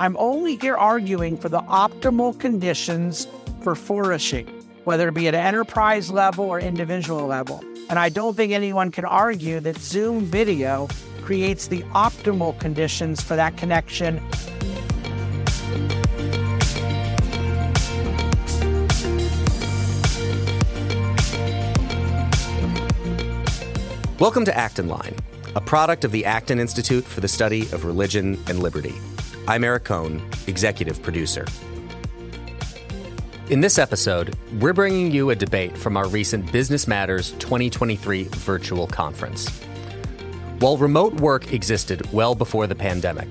I'm only here arguing for the optimal conditions for flourishing, whether it be at enterprise level or individual level. And I don't think anyone can argue that Zoom video creates the optimal conditions for that connection. Welcome to Acton Line, a product of the Acton Institute for the Study of Religion and Liberty. I'm Eric Kohn, executive producer. In this episode, we're bringing you a debate from our recent Business Matters 2023 virtual conference. While remote work existed well before the pandemic,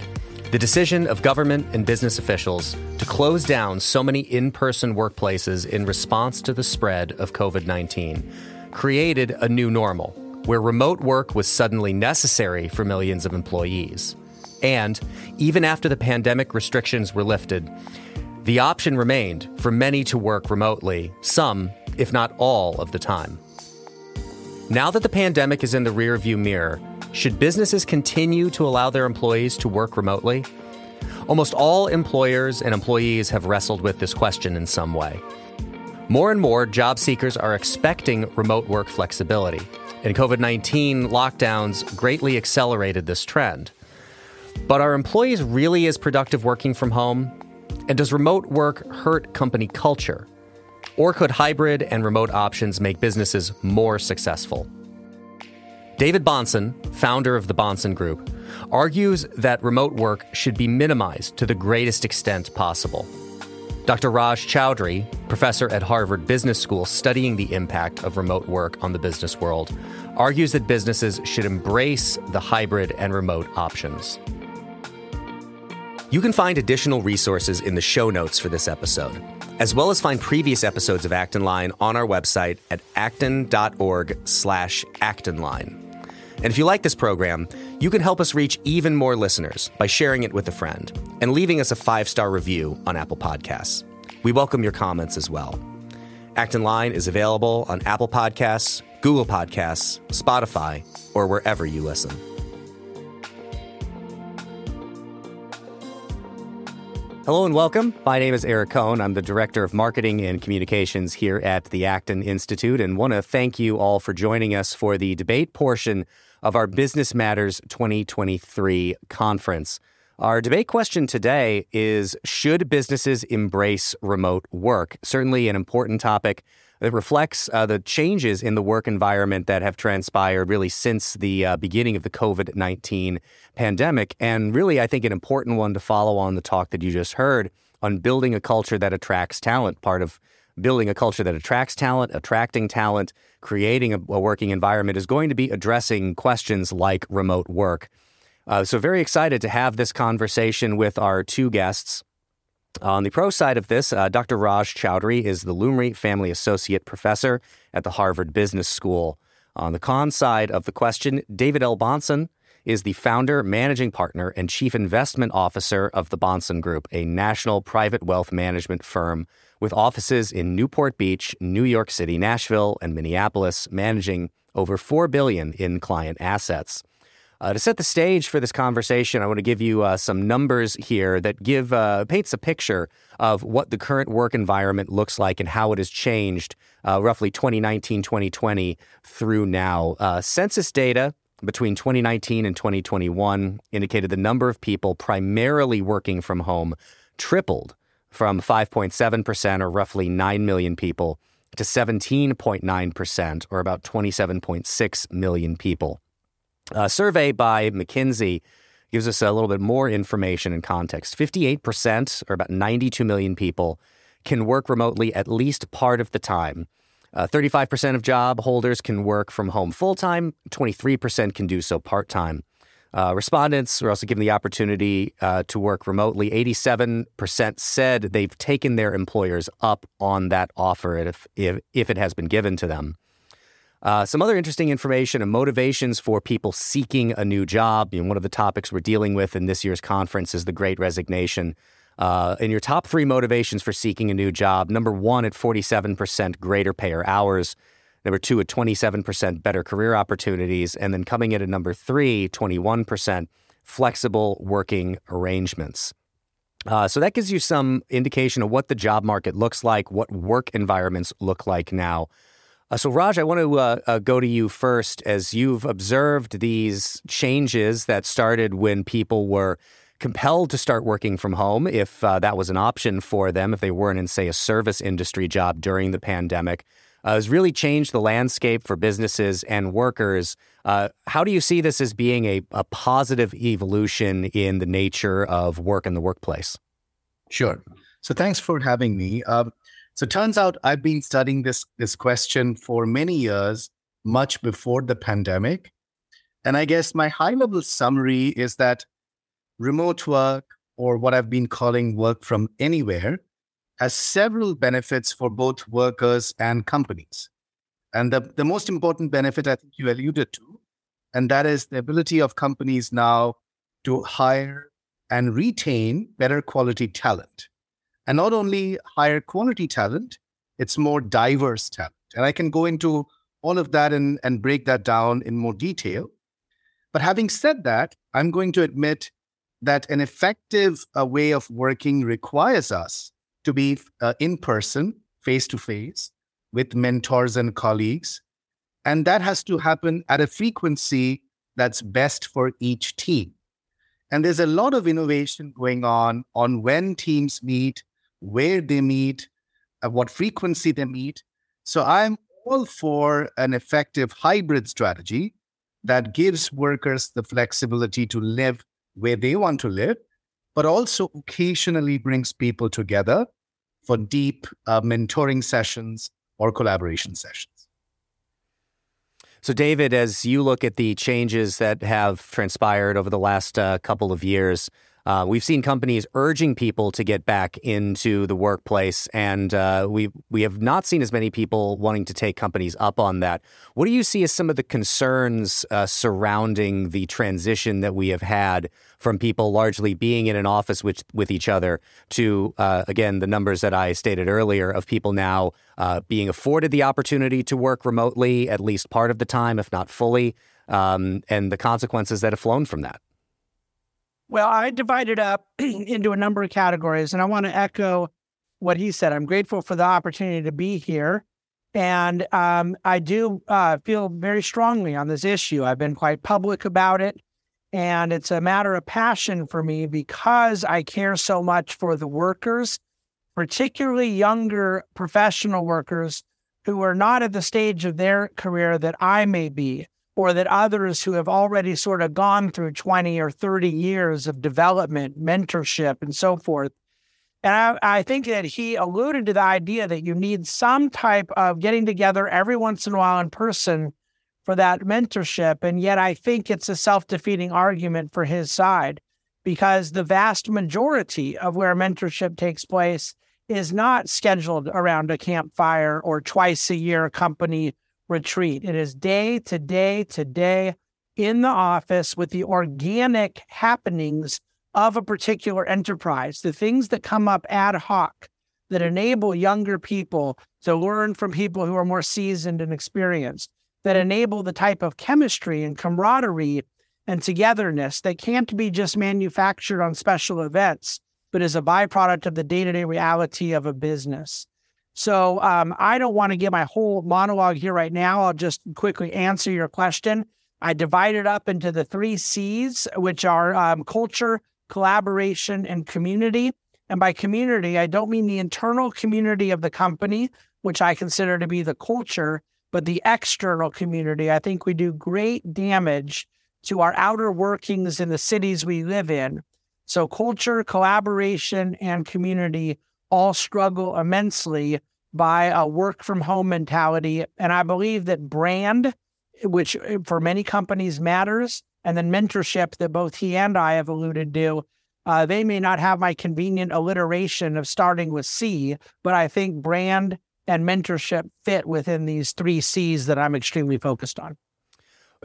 the decision of government and business officials to close down so many in person workplaces in response to the spread of COVID 19 created a new normal where remote work was suddenly necessary for millions of employees. And even after the pandemic restrictions were lifted, the option remained for many to work remotely, some, if not all, of the time. Now that the pandemic is in the rearview mirror, should businesses continue to allow their employees to work remotely? Almost all employers and employees have wrestled with this question in some way. More and more job seekers are expecting remote work flexibility, and COVID 19 lockdowns greatly accelerated this trend. But are employees really as productive working from home? And does remote work hurt company culture? Or could hybrid and remote options make businesses more successful? David Bahnsen, founder of the Bahnsen Group, argues that remote work should be minimized to the greatest extent possible. Dr. Raj Choudhury, professor at Harvard Business School studying the impact of remote work on the business world, argues that businesses should embrace the hybrid and remote options. You can find additional resources in the show notes for this episode, as well as find previous episodes of Acton Line on our website at acton.org slash actonline. And if you like this program, you can help us reach even more listeners by sharing it with a friend and leaving us a five-star review on Apple Podcasts. We welcome your comments as well. Acton Line is available on Apple Podcasts, Google Podcasts, Spotify, or wherever you listen. Hello and welcome. My name is Eric Kohn. I'm the Director of Marketing and Communications here at the Acton Institute and want to thank you all for joining us for the debate portion of our Business Matters 2023 conference. Our debate question today is Should businesses embrace remote work? Certainly an important topic that reflects uh, the changes in the work environment that have transpired really since the uh, beginning of the COVID 19 pandemic. And really, I think an important one to follow on the talk that you just heard on building a culture that attracts talent. Part of building a culture that attracts talent, attracting talent, creating a, a working environment is going to be addressing questions like remote work. Uh, so, very excited to have this conversation with our two guests. On the pro side of this, uh, Dr. Raj Choudhury is the Lumry Family Associate Professor at the Harvard Business School. On the con side of the question, David L. Bahnsen is the founder, managing partner, and chief investment officer of the Bahnsen Group, a national private wealth management firm with offices in Newport Beach, New York City, Nashville, and Minneapolis, managing over 4 billion in client assets. Uh, to set the stage for this conversation, I want to give you uh, some numbers here that give uh, paints a picture of what the current work environment looks like and how it has changed uh, roughly 2019, 2020 through now. Uh, census data between 2019 and 2021 indicated the number of people primarily working from home tripled from 5.7% or roughly 9 million people to 17.9% or about 27.6 million people. A survey by McKinsey gives us a little bit more information and context. 58%, or about 92 million people, can work remotely at least part of the time. Uh, 35% of job holders can work from home full time, 23% can do so part time. Uh, respondents were also given the opportunity uh, to work remotely. 87% said they've taken their employers up on that offer if, if, if it has been given to them. Uh, some other interesting information and motivations for people seeking a new job. You know, one of the topics we're dealing with in this year's conference is the great resignation. Uh, in your top three motivations for seeking a new job, number one at 47% greater pay or hours, number two at 27% better career opportunities, and then coming in at number three, 21% flexible working arrangements. Uh, so that gives you some indication of what the job market looks like, what work environments look like now. Uh, so, Raj, I want to uh, uh, go to you first as you've observed these changes that started when people were compelled to start working from home, if uh, that was an option for them, if they weren't in, say, a service industry job during the pandemic. Uh, has really changed the landscape for businesses and workers. Uh, how do you see this as being a, a positive evolution in the nature of work in the workplace? Sure. So thanks for having me. Um, so turns out I've been studying this this question for many years, much before the pandemic. And I guess my high level summary is that remote work, or what I've been calling work from anywhere, has several benefits for both workers and companies. And the, the most important benefit I think you alluded to, and that is the ability of companies now to hire and retain better quality talent. And not only higher quality talent, it's more diverse talent. And I can go into all of that and, and break that down in more detail. But having said that, I'm going to admit that an effective uh, way of working requires us to be uh, in person, face to face, with mentors and colleagues. And that has to happen at a frequency that's best for each team. And there's a lot of innovation going on on when teams meet, where they meet, at what frequency they meet. So I'm all for an effective hybrid strategy that gives workers the flexibility to live where they want to live, but also occasionally brings people together for deep uh, mentoring sessions or collaboration sessions. So, David, as you look at the changes that have transpired over the last uh, couple of years, uh, we've seen companies urging people to get back into the workplace, and uh, we we have not seen as many people wanting to take companies up on that. What do you see as some of the concerns uh, surrounding the transition that we have had from people largely being in an office with with each other to uh, again the numbers that I stated earlier of people now uh, being afforded the opportunity to work remotely at least part of the time, if not fully, um, and the consequences that have flown from that. Well, I divided up into a number of categories, and I want to echo what he said. I'm grateful for the opportunity to be here. And um, I do uh, feel very strongly on this issue. I've been quite public about it. And it's a matter of passion for me because I care so much for the workers, particularly younger professional workers who are not at the stage of their career that I may be or that others who have already sort of gone through 20 or 30 years of development, mentorship, and so forth. And I, I, think that he alluded to the idea that you need some type of getting together every once in a while in person for that mentorship. And yet I think it's a self defeating argument for his side because the vast majority of where mentorship takes place is not scheduled around a campfire or twice a year company retreat. It is day to day to day in the office with the organic happenings of a particular enterprise, the things that come up ad hoc that enable younger people to learn from people who are more seasoned and experienced, that enable the type of chemistry and camaraderie and togetherness that can't be just manufactured on special events, but is a byproduct of the day to day reality of a business. So um, I don't want to give my whole monologue here right now. I'll just quickly answer your question. I divide it up into the three C's, which are um, culture, collaboration, and community. And by community, I don't mean the internal community of the company, which I consider to be the culture, but the external community. I think we do great damage to our outer workings in the cities we live in. So, culture, collaboration, and community all struggle immensely by a work from home mentality. And I believe that brand, which uh, for many companies matters, and then mentorship that both he and I have alluded to, uh, they may not have my convenient alliteration of starting with C, but I think brand and mentorship fit within these three C's that I'm extremely focused on.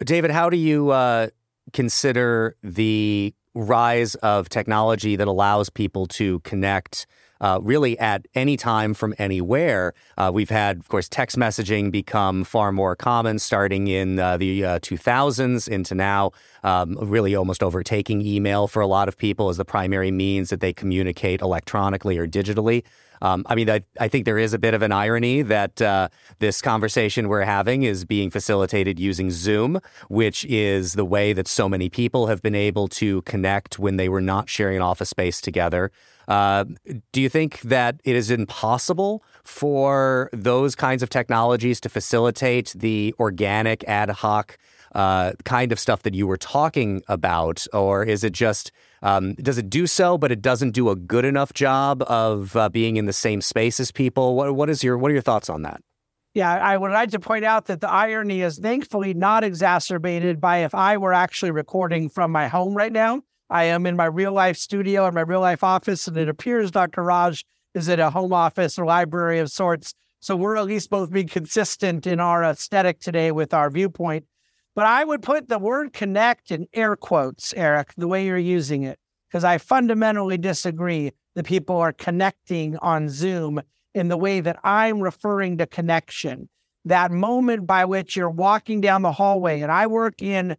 David, how do you uh, consider the rise of technology that allows people to connect uh, really at any time from anywhere. Uh, we've had, of course, text messaging become far more common starting in uh, the 2000s uh, into now, um, really almost overtaking email for a lot of people as the primary means that they communicate electronically or digitally. Um, I mean, I, I, think there is a bit of an irony that uh, this conversation we're having is being facilitated using Zoom, which is the way that so many people have been able to connect when they were not sharing office space together. Uh, do you think that it is impossible for those kinds of technologies to facilitate the organic ad hoc uh, kind of stuff that you were talking about, or is it just um, does it do so, but it doesn't do a good enough job of uh, being in the same space as people? What, what is your what are your thoughts on that? Yeah, I would like to point out that the irony is thankfully not exacerbated by if I were actually recording from my home right now. I am in my real life studio and my real life office, and it appears Dr. Raj is at a home office or library of sorts. So we're at least both being consistent in our aesthetic today with our viewpoint. But I would put the word connect in air quotes, Eric, the way you're using it, because I fundamentally disagree that people are connecting on Zoom in the way that I'm referring to connection. That moment by which you're walking down the hallway, and I work in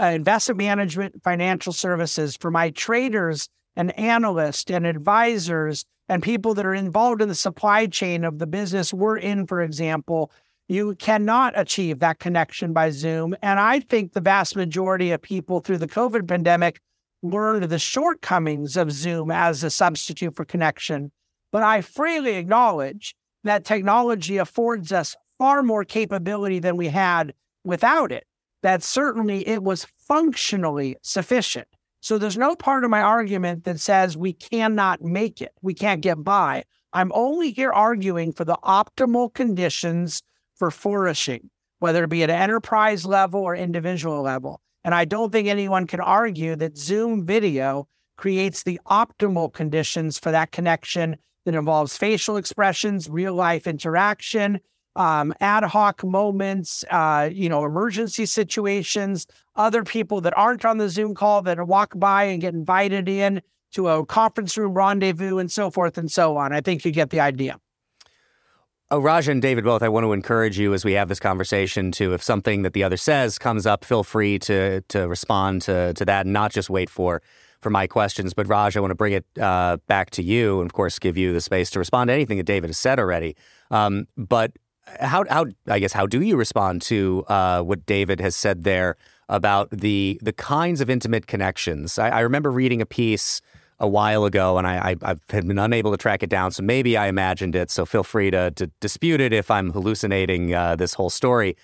uh, investment management, financial services for my traders and analysts and advisors and people that are involved in the supply chain of the business we're in, for example, you cannot achieve that connection by Zoom. And I think the vast majority of people through the COVID pandemic learned the shortcomings of Zoom as a substitute for connection. But I freely acknowledge that technology affords us far more capability than we had without it that certainly it was functionally sufficient. So there's no part of my argument that says we cannot make it, we can't get by. I'm only here arguing for the optimal conditions for flourishing, whether it be at enterprise level or individual level. And I don't think anyone can argue that Zoom video creates the optimal conditions for that connection that involves facial expressions, real life interaction, um, ad hoc moments, uh, you know, emergency situations, other people that aren't on the Zoom call that walk by and get invited in to a conference room rendezvous and so forth and so on. I think you get the idea. Oh, Raj and David, both, I want to encourage you as we have this conversation to, if something that the other says comes up, feel free to to respond to to that and not just wait for for my questions. But Raj, I want to bring it uh, back to you, and of course, give you the space to respond to anything that David has said already. Um, but how how I guess how do you respond to uh, what David has said there about the the kinds of intimate connections? I, I remember reading a piece a while ago, and I, I have been unable to track it down. So maybe I imagined it. So feel free to, to dispute it if I'm hallucinating uh, this whole story.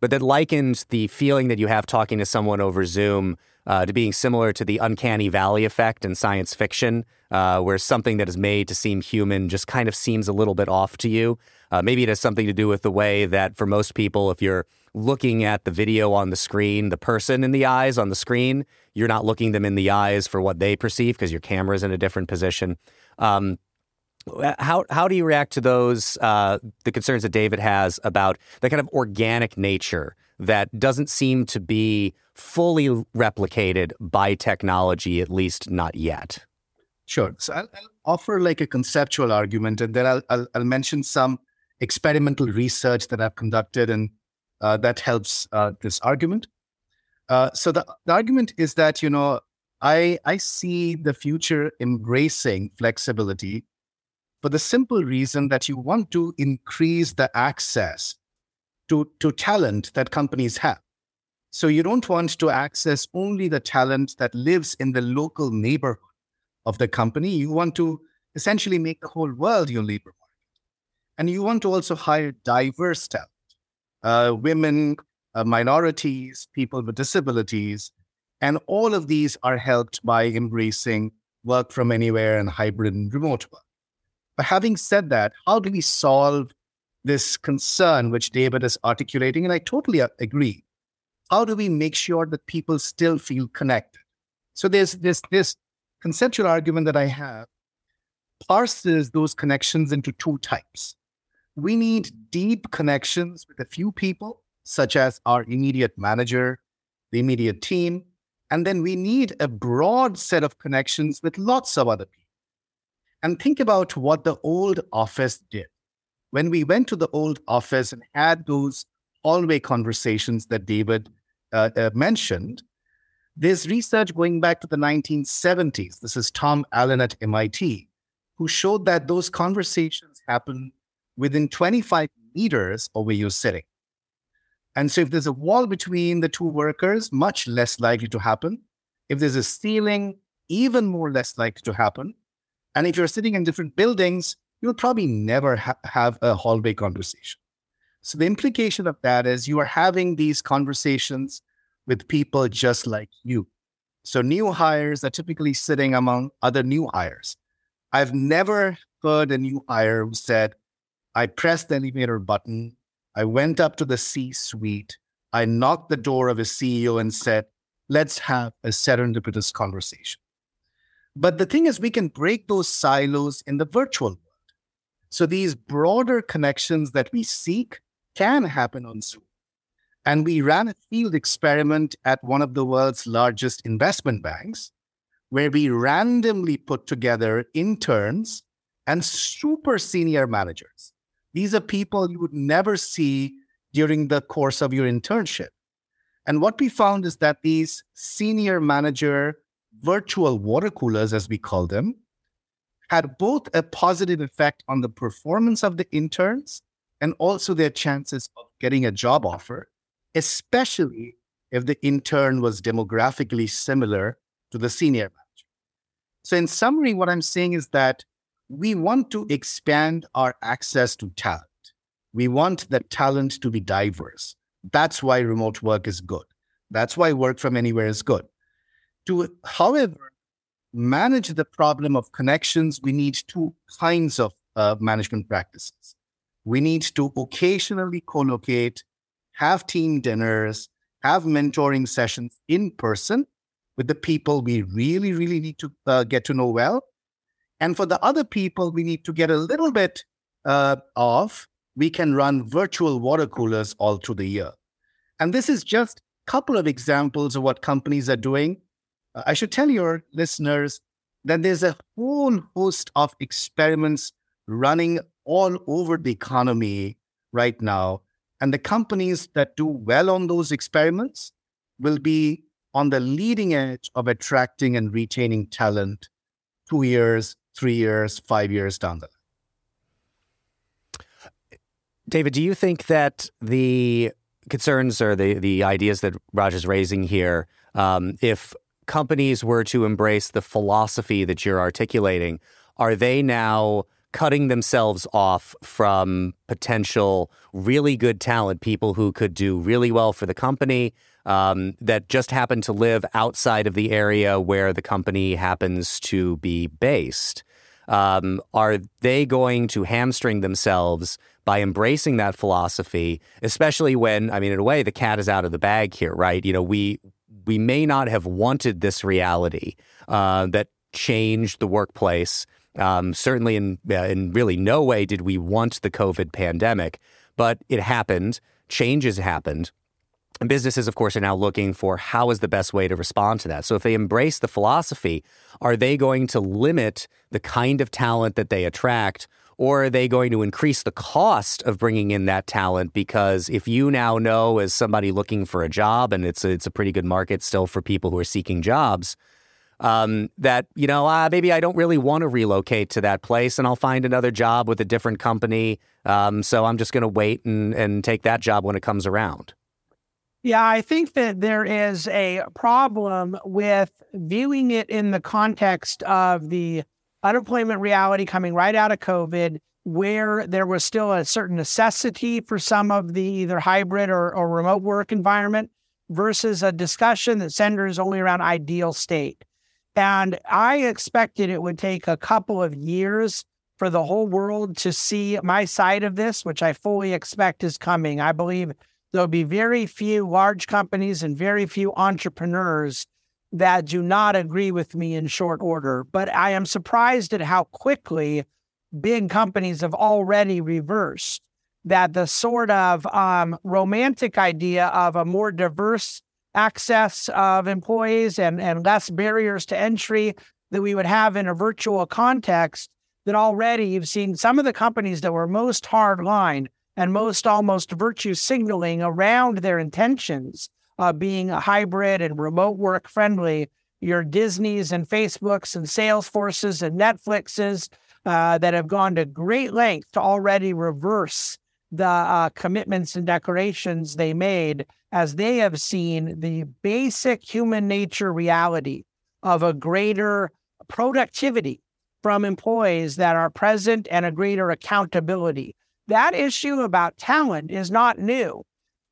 But that likened the feeling that you have talking to someone over Zoom uh, to being similar to the uncanny valley effect in science fiction, uh, where something that is made to seem human just kind of seems a little bit off to you. Uh, maybe it has something to do with the way that for most people, if you're looking at the video on the screen, the person in the eyes on the screen, you're not looking them in the eyes for what they perceive because your camera is in a different position. Um, how how do you react to those uh, the concerns that David has about the kind of organic nature that doesn't seem to be fully replicated by technology, at least not yet? Sure. So I'll, I'll offer like a conceptual argument, and then I'll, I'll, I'll mention some experimental research that I've conducted, and uh, that helps uh, this argument. Uh, so the, the argument is that you know I I see the future embracing flexibility for the simple reason that you want to increase the access to to talent that companies have. So you don't want to access only the talent that lives in the local neighborhood of the company. You want to essentially make the whole world your market. And you want to also hire diverse talent, uh, women, uh, minorities, people with disabilities. And all of these are helped by embracing work from anywhere and hybrid and remote work. But having said that, how do we solve this concern which David is articulating? And I totally uh, agree. How do we make sure that people still feel connected? So there's this this conceptual argument that I have parses those connections into two types. We need deep connections with a few people, such as our immediate manager, the immediate team, And then we need a broad set of connections with lots of other people. And think about what the old office did. When we went to the old office and had those hallway conversations that David uh, uh, mentioned, there's research going back to the 1970s. This is Tom Allen at MIT, who showed that those conversations happen within 25 meters of where you're sitting. And so if there's a wall between the two workers, much less likely to happen. If there's a ceiling, even more less likely to happen. And if you're sitting in different buildings, you'll probably never ha- have a hallway conversation. So the implication of that is you are having these conversations with people just like you. So new hires are typically sitting among other new hires. I've never heard a new hire who said, I pressed the elevator button I went up to the C suite. I knocked the door of a CEO and said, let's have a serendipitous conversation. But the thing is, we can break those silos in the virtual world. So these broader connections that we seek can happen on Zoom. And we ran a field experiment at one of the world's largest investment banks where we randomly put together interns and super senior managers these are people you would never see during the course of your internship. And what we found is that these senior manager virtual water coolers, as we call them, had both a positive effect on the performance of the interns and also their chances of getting a job offer, especially if the intern was demographically similar to the senior manager. So, in summary, what I'm saying is that we want to expand our access to talent. We want the talent to be diverse. That's why remote work is good. That's why work from anywhere is good. To, however, manage the problem of connections, we need two kinds of uh, management practices. We need to occasionally co-locate, have team dinners, have mentoring sessions in person with the people we really, really need to uh, get to know well and for the other people, we need to get a little bit uh, off. We can run virtual water coolers all through the year. And this is just a couple of examples of what companies are doing. Uh, I should tell your listeners that there's a whole host of experiments running all over the economy right now. And the companies that do well on those experiments will be on the leading edge of attracting and retaining talent two years, three years, five years down the line. David, do you think that the concerns or the, the ideas that Raj is raising here, um, if companies were to embrace the philosophy that you're articulating, are they now cutting themselves off from potential really good talent, people who could do really well for the company, um, that just happen to live outside of the area where the company happens to be based. Um, are they going to hamstring themselves by embracing that philosophy, especially when, I mean, in a way, the cat is out of the bag here, right? You know, we we may not have wanted this reality uh, that changed the workplace. Um, certainly, in uh, in really no way did we want the COVID pandemic, but it happened. Changes happened, businesses, of course, are now looking for how is the best way to respond to that. So if they embrace the philosophy, are they going to limit the kind of talent that they attract? Or are they going to increase the cost of bringing in that talent? Because if you now know as somebody looking for a job, and it's a, it's a pretty good market still for people who are seeking jobs, um, that you know uh, maybe I don't really want to relocate to that place, and I'll find another job with a different company. Um, so I'm just going to wait and and take that job when it comes around. Yeah, I think that there is a problem with viewing it in the context of the unemployment reality coming right out of COVID, where there was still a certain necessity for some of the either hybrid or, or remote work environment versus a discussion that centers only around ideal state. And I expected it would take a couple of years for the whole world to see my side of this, which I fully expect is coming. I believe there'll be very few large companies and very few entrepreneurs that do not agree with me in short order. But I am surprised at how quickly big companies have already reversed that the sort of um, romantic idea of a more diverse access of employees and, and less barriers to entry that we would have in a virtual context, that already you've seen some of the companies that were most hardline and most almost virtue signaling around their intentions uh, being a hybrid and remote work friendly. Your Disneys and Facebooks and Salesforces and Netflixes uh, that have gone to great length to already reverse the uh, commitments and declarations they made as they have seen the basic human nature reality of a greater productivity from employees that are present and a greater accountability. That issue about talent is not new.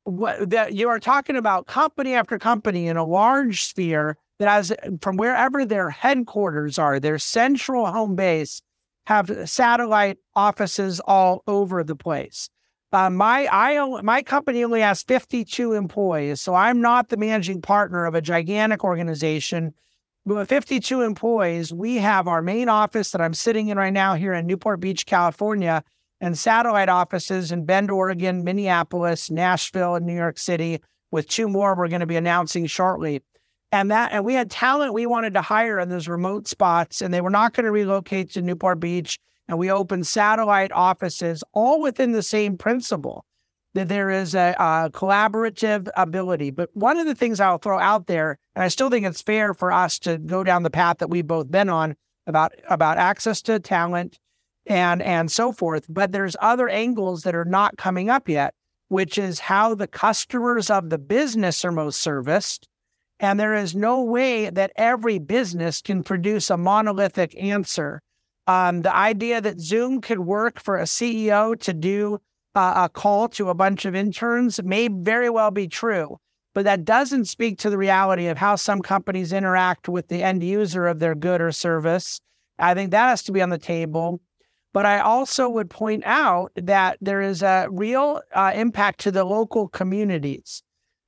What, that you are talking about company after company in a large sphere that has from wherever their headquarters are, their central home base, have satellite offices all over the place. Uh, my I my company only has 52 employees, so I'm not the managing partner of a gigantic organization. But with 52 employees, we have our main office that I'm sitting in right now here in Newport Beach, California, and satellite offices in Bend, Oregon, Minneapolis, Nashville, and New York City, with two more we're going to be announcing shortly. And that and we had talent we wanted to hire in those remote spots, and they were not going to relocate to Newport Beach and we opened satellite offices all within the same principle that there is a, a, collaborative ability. But one of the things I'll throw out there, and I still think it's fair for us to go down the path that we've both been on about about access to talent and and so forth. But there's other angles that are not coming up yet, which is how the customers of the business are most serviced. And there is no way that every business can produce a monolithic answer um, the idea that Zoom could work for a CEO to do uh, a call to a bunch of interns may very well be true, but that doesn't speak to the reality of how some companies interact with the end user of their good or service. I think that has to be on the table. But I also would point out that there is a real uh, impact to the local communities.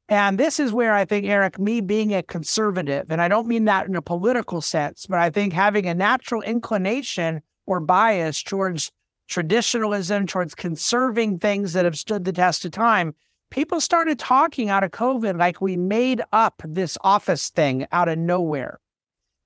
And this is where I think, Eric, me being a conservative, and I don't mean that in a political sense, but I think having a natural inclination or bias towards traditionalism, towards conserving things that have stood the test of time, people started talking out of COVID like we made up this office thing out of nowhere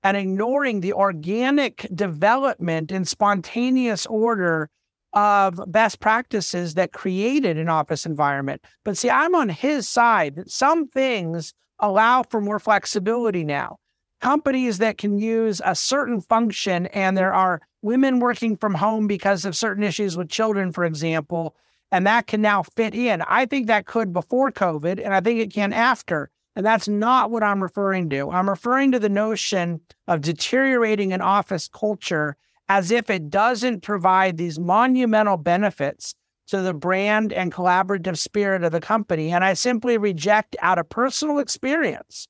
and ignoring the organic development and spontaneous order of best practices that created an office environment. But see, I'm on his side. Some things allow for more flexibility now. Companies that can use a certain function, and there are women working from home because of certain issues with children, for example, and that can now fit in. I think that could before COVID, and I think it can after. And that's not what I'm referring to. I'm referring to the notion of deteriorating an office culture as if it doesn't provide these monumental benefits to the brand and collaborative spirit of the company. And I simply reject out of personal experience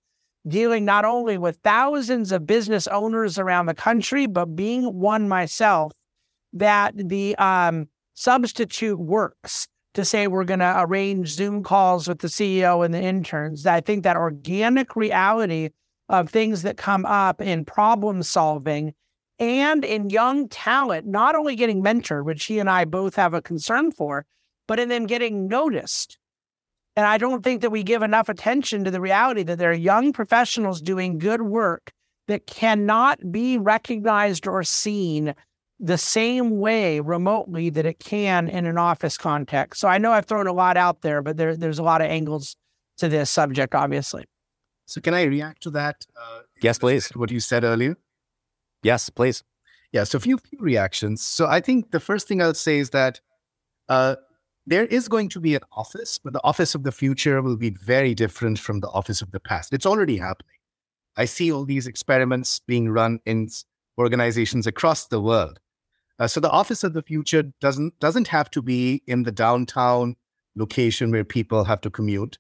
dealing not only with thousands of business owners around the country, but being one myself, that the um, substitute works to say we're going to arrange Zoom calls with the CEO and the interns. I think that organic reality of things that come up in problem solving and in young talent, not only getting mentored, which he and I both have a concern for, but in them getting noticed. And I don't think that we give enough attention to the reality that there are young professionals doing good work that cannot be recognized or seen the same way remotely that it can in an office context. So I know I've thrown a lot out there, but there, there's a lot of angles to this subject, obviously. So can I react to that? Uh, yes, please. What you said earlier. Yes, please. Yeah, so a few, few reactions. So I think the first thing I'll say is that uh, there is going to be an office, but the office of the future will be very different from the office of the past. It's already happening. I see all these experiments being run in organizations across the world. Uh, so the office of the future doesn't doesn't have to be in the downtown location where people have to commute.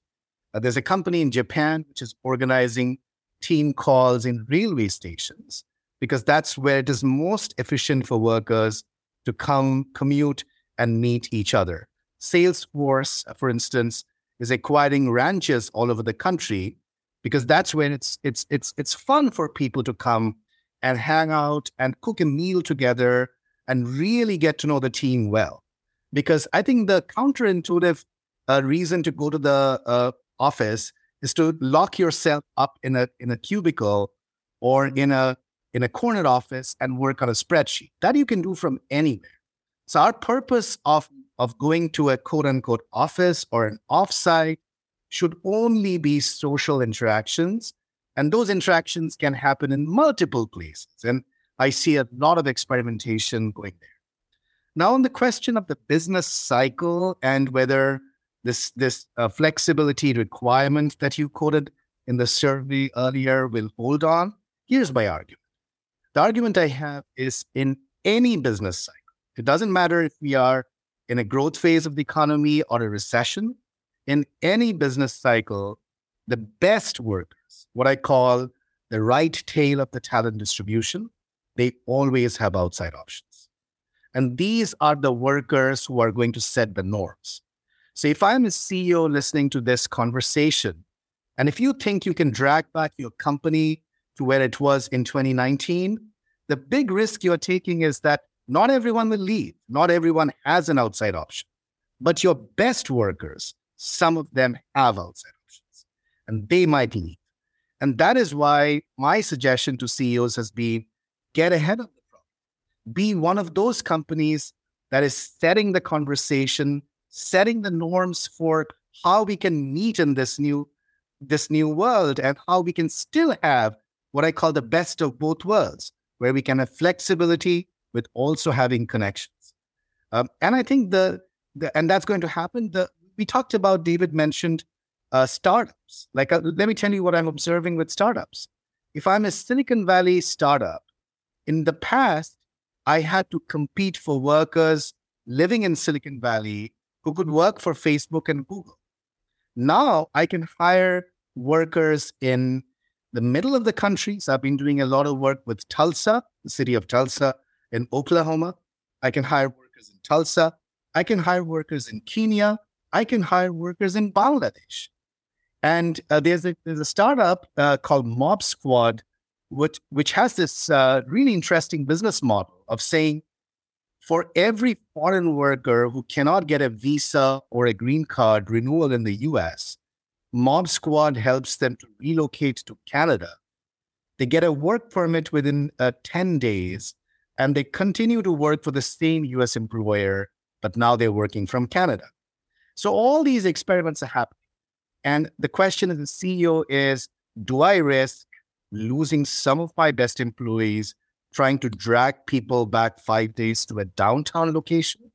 Uh, there's a company in Japan which is organizing team calls in railway stations because that's where it is most efficient for workers to come, commute, and meet each other. Salesforce, for instance, is acquiring ranches all over the country because that's when it's it's it's it's fun for people to come and hang out and cook a meal together and really get to know the team well. Because I think the counterintuitive uh, reason to go to the uh, office is to lock yourself up in a in a cubicle or in a in a corner office and work on a spreadsheet. That you can do from anywhere. So our purpose of of going to a quote unquote office or an offsite should only be social interactions. And those interactions can happen in multiple places. And I see a lot of experimentation going there. Now, on the question of the business cycle and whether this this uh, flexibility requirement that you quoted in the survey earlier will hold on. Here's my argument. The argument I have is in any business cycle, it doesn't matter if we are in a growth phase of the economy or a recession, in any business cycle, the best workers, what I call the right tail of the talent distribution, they always have outside options. And these are the workers who are going to set the norms. So if I'm a CEO listening to this conversation, and if you think you can drag back your company to where it was in 2019, the big risk you're taking is that not everyone will leave. Not everyone has an outside option. But your best workers, some of them have outside options, and they might leave. And that is why my suggestion to CEOs has been get ahead of the problem. Be one of those companies that is setting the conversation setting the norms for how we can meet in this new this new world and how we can still have what I call the best of both worlds, where we can have flexibility with also having connections. Um, and I think the, the and that's going to happen. The we talked about David mentioned uh, startups. Like, uh, let me tell you what I'm observing with startups. If I'm a Silicon Valley startup, in the past, I had to compete for workers living in Silicon Valley who could work for Facebook and Google. Now I can hire workers in the middle of the country. So I've been doing a lot of work with Tulsa, the city of Tulsa in Oklahoma. I can hire workers in Tulsa. I can hire workers in Kenya. I can hire workers in Bangladesh. And uh, there's, a, there's a startup uh, called Mob Squad, which, which has this uh, really interesting business model of saying, for every foreign worker who cannot get a visa or a green card renewal in the US, Mob Squad helps them to relocate to Canada. They get a work permit within uh, 10 days and they continue to work for the same US employer, but now they're working from Canada. So all these experiments are happening. And the question of the CEO is do I risk losing some of my best employees trying to drag people back five days to a downtown location?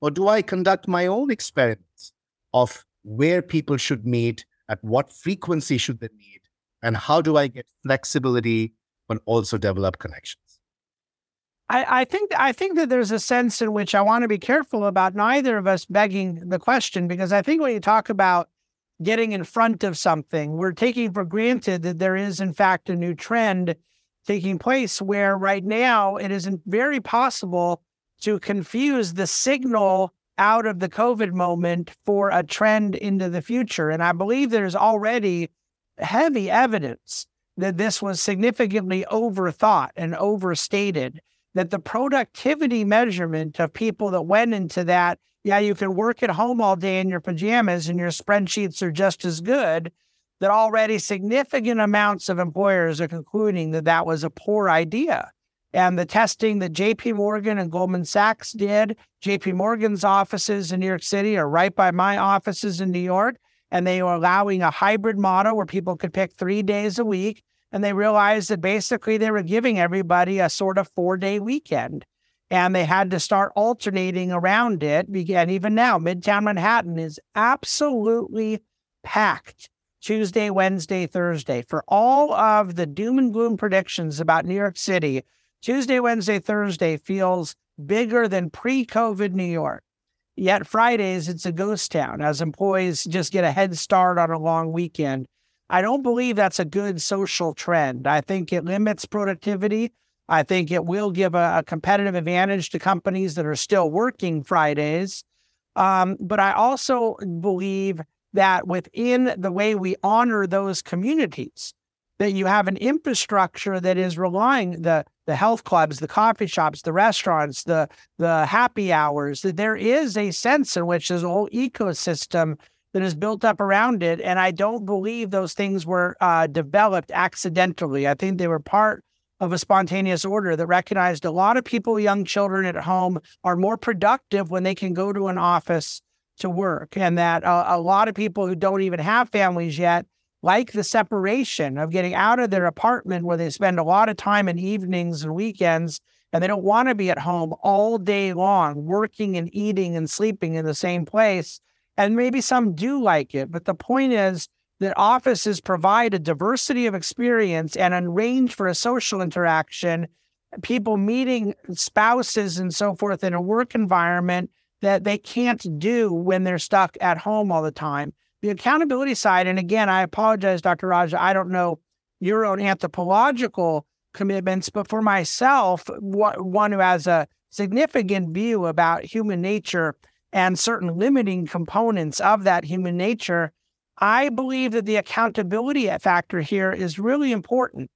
Or do I conduct my own experiments of where people should meet, at what frequency should they meet, and how do I get flexibility but also develop connections? I, I, think I think that there's a sense in which I want to be careful about neither of us begging the question because I think when you talk about getting in front of something, we're taking for granted that there is in fact a new trend taking place where right now it isn't very possible to confuse the signal out of the COVID moment for a trend into the future. And I believe there's already heavy evidence that this was significantly overthought and overstated, that the productivity measurement of people that went into that, yeah, you can work at home all day in your pajamas and your spreadsheets are just as good that already significant amounts of employers are concluding that that was a poor idea. And the testing that JP Morgan and Goldman Sachs did, JP Morgan's offices in New York City are right by my offices in New York. And they were allowing a hybrid model where people could pick three days a week. And they realized that basically they were giving everybody a sort of four day weekend. And they had to start alternating around it. And even now, Midtown Manhattan is absolutely packed Tuesday, Wednesday, Thursday. For all of the doom and gloom predictions about New York City, Tuesday, Wednesday, Thursday feels bigger than pre COVID New York. Yet Fridays, it's a ghost town as employees just get a head start on a long weekend. I don't believe that's a good social trend. I think it limits productivity. I think it will give a, a competitive advantage to companies that are still working Fridays. Um, but I also believe that within the way we honor those communities, that you have an infrastructure that is relying the the health clubs, the coffee shops, the restaurants, the the happy hours, that there is a sense in which there's a whole ecosystem that is built up around it. And I don't believe those things were uh, developed accidentally. I think they were part of a spontaneous order that recognized a lot of people, young children at home, are more productive when they can go to an office to work. And that uh, a lot of people who don't even have families yet like the separation of getting out of their apartment where they spend a lot of time in evenings and weekends and they don't want to be at home all day long, working and eating and sleeping in the same place. And maybe some do like it. But the point is that offices provide a diversity of experience and a range for a social interaction, people meeting spouses and so forth in a work environment that they can't do when they're stuck at home all the time. The accountability side, and again, I apologize, Dr. Raja, I don't know your own anthropological commitments, but for myself, one who has a significant view about human nature and certain limiting components of that human nature, I believe that the accountability factor here is really important.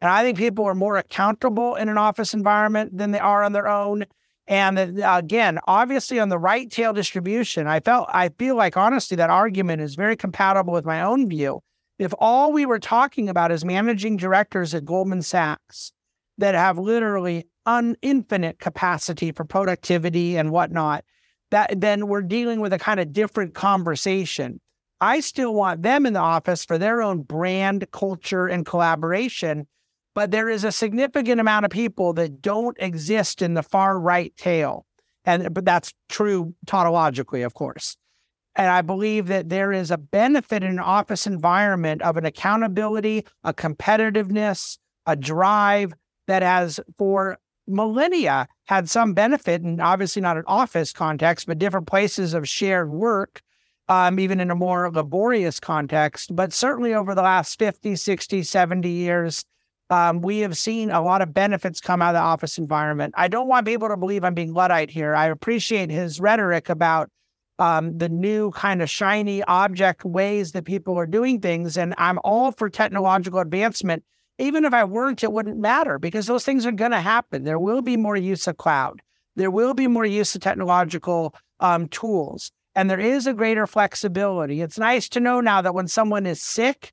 And I think people are more accountable in an office environment than they are on their own. And uh, again, obviously on the right tail distribution, I felt I feel like honestly that argument is very compatible with my own view. If all we were talking about is managing directors at Goldman Sachs that have literally un infinite capacity for productivity and whatnot, that then we're dealing with a kind of different conversation. I still want them in the office for their own brand, culture, and collaboration but there is a significant amount of people that don't exist in the far right tail. And but that's true tautologically, of course. And I believe that there is a benefit in an office environment of an accountability, a competitiveness, a drive that has for millennia had some benefit, and obviously not an office context, but different places of shared work, um, even in a more laborious context. But certainly over the last 50, 60, 70 years, um, we have seen a lot of benefits come out of the office environment. I don't want people to believe I'm being Luddite here. I appreciate his rhetoric about um, the new kind of shiny object ways that people are doing things. And I'm all for technological advancement. Even if I weren't, it wouldn't matter because those things are going to happen. There will be more use of cloud, there will be more use of technological um, tools, and there is a greater flexibility. It's nice to know now that when someone is sick,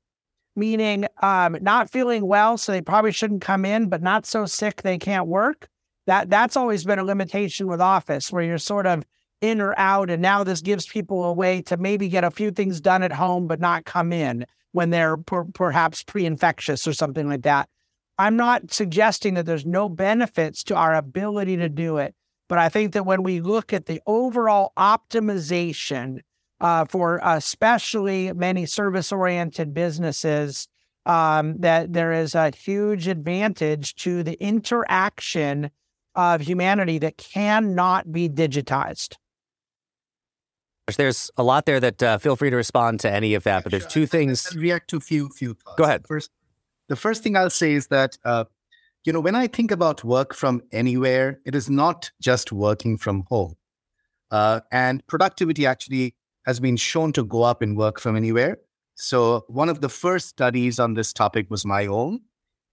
meaning um, not feeling well, so they probably shouldn't come in, but not so sick they can't work. That that's always been a limitation with Office, where you're sort of in or out, and now this gives people a way to maybe get a few things done at home, but not come in when they're per- perhaps pre-infectious or something like that. I'm not suggesting that there's no benefits to our ability to do it, but I think that when we look at the overall optimization uh, for especially many service oriented businesses um, that there is a huge advantage to the interaction of humanity that cannot be digitized. There's a lot there that uh, feel free to respond to any of that, but there's two things. I'll react to a few few thoughts. Go ahead. First, the first thing I'll say is that uh, you know when I think about work from anywhere, it is not just working from home, uh, and productivity actually has been shown to go up in work from anywhere. So, one of the first studies on this topic was my own.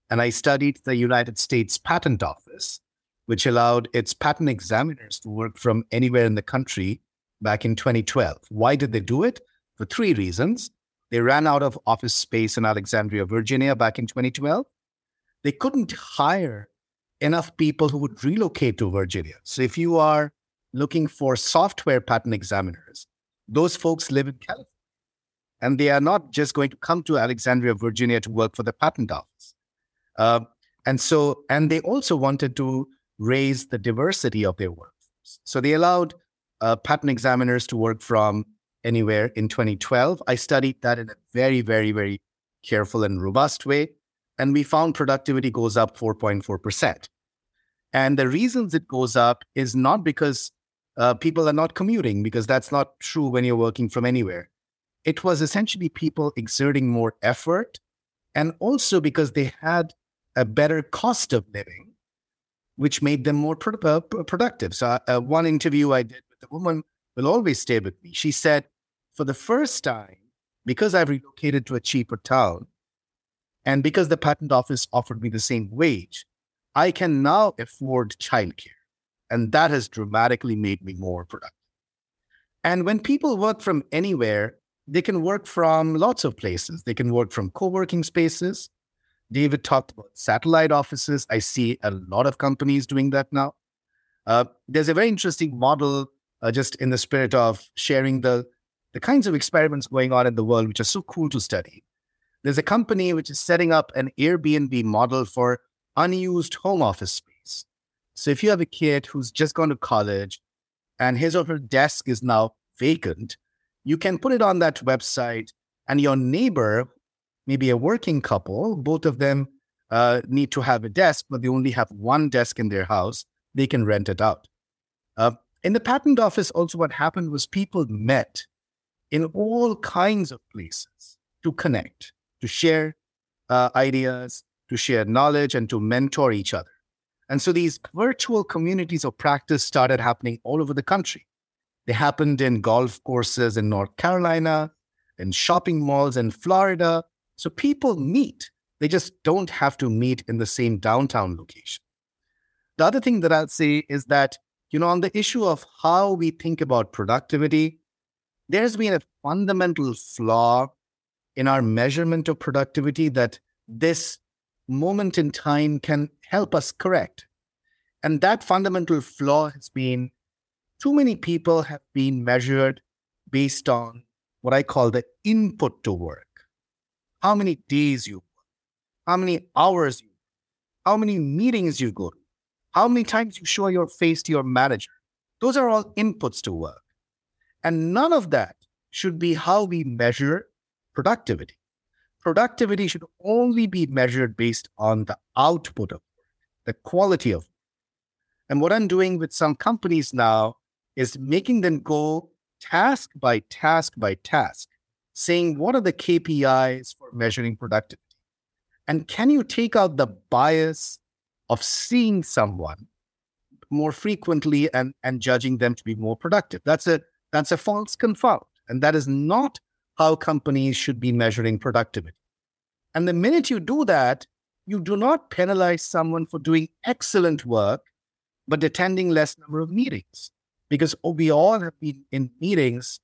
And I studied the United States Patent Office, which allowed its patent examiners to work from anywhere in the country back in 2012. Why did they do it? For three reasons. They ran out of office space in Alexandria, Virginia back in 2012. They couldn't hire enough people who would relocate to Virginia. So, if you are looking for software patent examiners, those folks live in California. And they are not just going to come to Alexandria, Virginia to work for the patent office. Uh, and so, and they also wanted to raise the diversity of their workforce. So they allowed uh, patent examiners to work from anywhere in 2012. I studied that in a very, very, very careful and robust way. And we found productivity goes up 4.4%. And the reasons it goes up is not because uh, people are not commuting because that's not true when you're working from anywhere. It was essentially people exerting more effort and also because they had a better cost of living, which made them more pro- uh, productive. So, uh, one interview I did with the woman will always stay with me. She said, For the first time, because I've relocated to a cheaper town, and because the patent office offered me the same wage, I can now afford childcare. And that has dramatically made me more productive. And when people work from anywhere, they can work from lots of places. They can work from co working spaces. David talked about satellite offices. I see a lot of companies doing that now. Uh, there's a very interesting model, uh, just in the spirit of sharing the, the kinds of experiments going on in the world, which are so cool to study. There's a company which is setting up an Airbnb model for unused home office space. So if you have a kid who's just gone to college and his or her desk is now vacant, you can put it on that website and your neighbor, maybe a working couple, both of them uh, need to have a desk, but they only have one desk in their house, they can rent it out. Uh, in the patent office, also what happened was people met in all kinds of places to connect, to share uh, ideas, to share knowledge, and to mentor each other. And so these virtual communities of practice started happening all over the country. They happened in golf courses in North Carolina, in shopping malls in Florida. So people meet. They just don't have to meet in the same downtown location. The other thing that I'll say is that, you know, on the issue of how we think about productivity, there's been a fundamental flaw in our measurement of productivity that this moment in time can help us correct. And that fundamental flaw has been too many people have been measured based on what I call the input to work. How many days you work, how many hours you work, how many meetings you go to, how many times you show your face to your manager. Those are all inputs to work. And none of that should be how we measure productivity. Productivity should only be measured based on the output of the quality of. And what I'm doing with some companies now is making them go task by task by task, saying what are the KPIs for measuring productivity? And can you take out the bias of seeing someone more frequently and, and judging them to be more productive? That's a that's a false confound. And that is not how companies should be measuring productivity. And the minute you do that, you do not penalize someone for doing excellent work, but attending less number of meetings because we all have been in meetings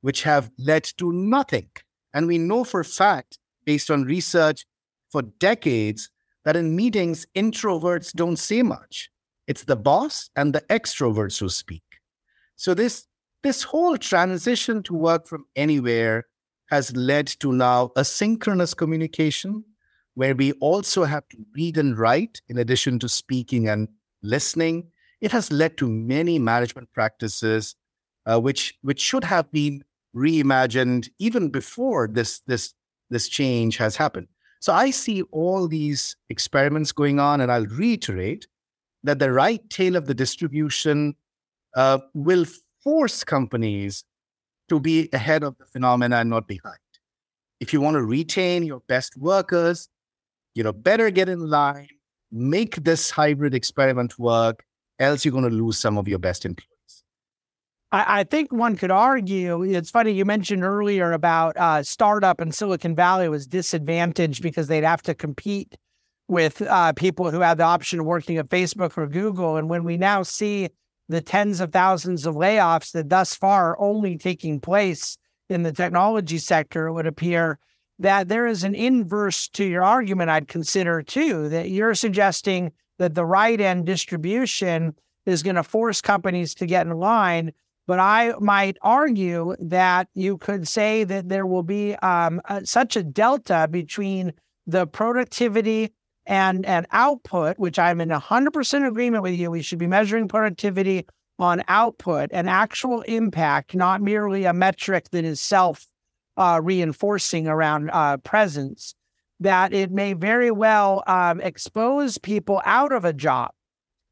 which have led to nothing. And we know for a fact, based on research for decades, that in meetings, introverts don't say much. It's the boss and the extroverts who speak. So this this whole transition to work from anywhere has led to now asynchronous communication, where we also have to read and write in addition to speaking and listening it has led to many management practices uh, which which should have been reimagined even before this this this change has happened. So I see all these experiments going on, and I'll reiterate that the right tail of the distribution uh, will force companies to be ahead of the phenomena and not behind. If you want to retain your best workers, you know, better get in line, make this hybrid experiment work, else you're going to lose some of your best employees. I, I think one could argue it's funny you mentioned earlier about uh, startup in Silicon Valley was disadvantaged because they'd have to compete with uh, people who had the option of working at Facebook or Google. And when we now see the tens of thousands of layoffs that thus far are only taking place in the technology sector, it would appear that there is an inverse to your argument I'd consider too, that you're suggesting that the right end distribution is going to force companies to get in line. But I might argue that you could say that there will be um, a, such a delta between the productivity and, and output, which I'm in 100% agreement with you. We should be measuring productivity on output and actual impact, not merely a metric that is self uh, reinforcing around uh, presence that it may very well um, expose people out of a job.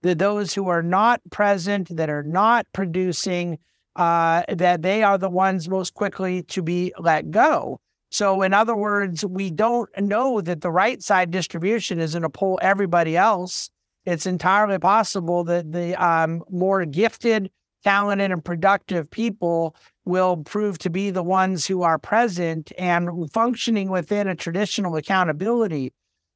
That those who are not present, that are not producing, uh, that they are the ones most quickly to be let go. So, in other words, we don't know that the right side distribution is going to pull everybody else. It's entirely possible that the um, more gifted, talented, and productive people will prove to be the ones who are present and functioning within a traditional accountability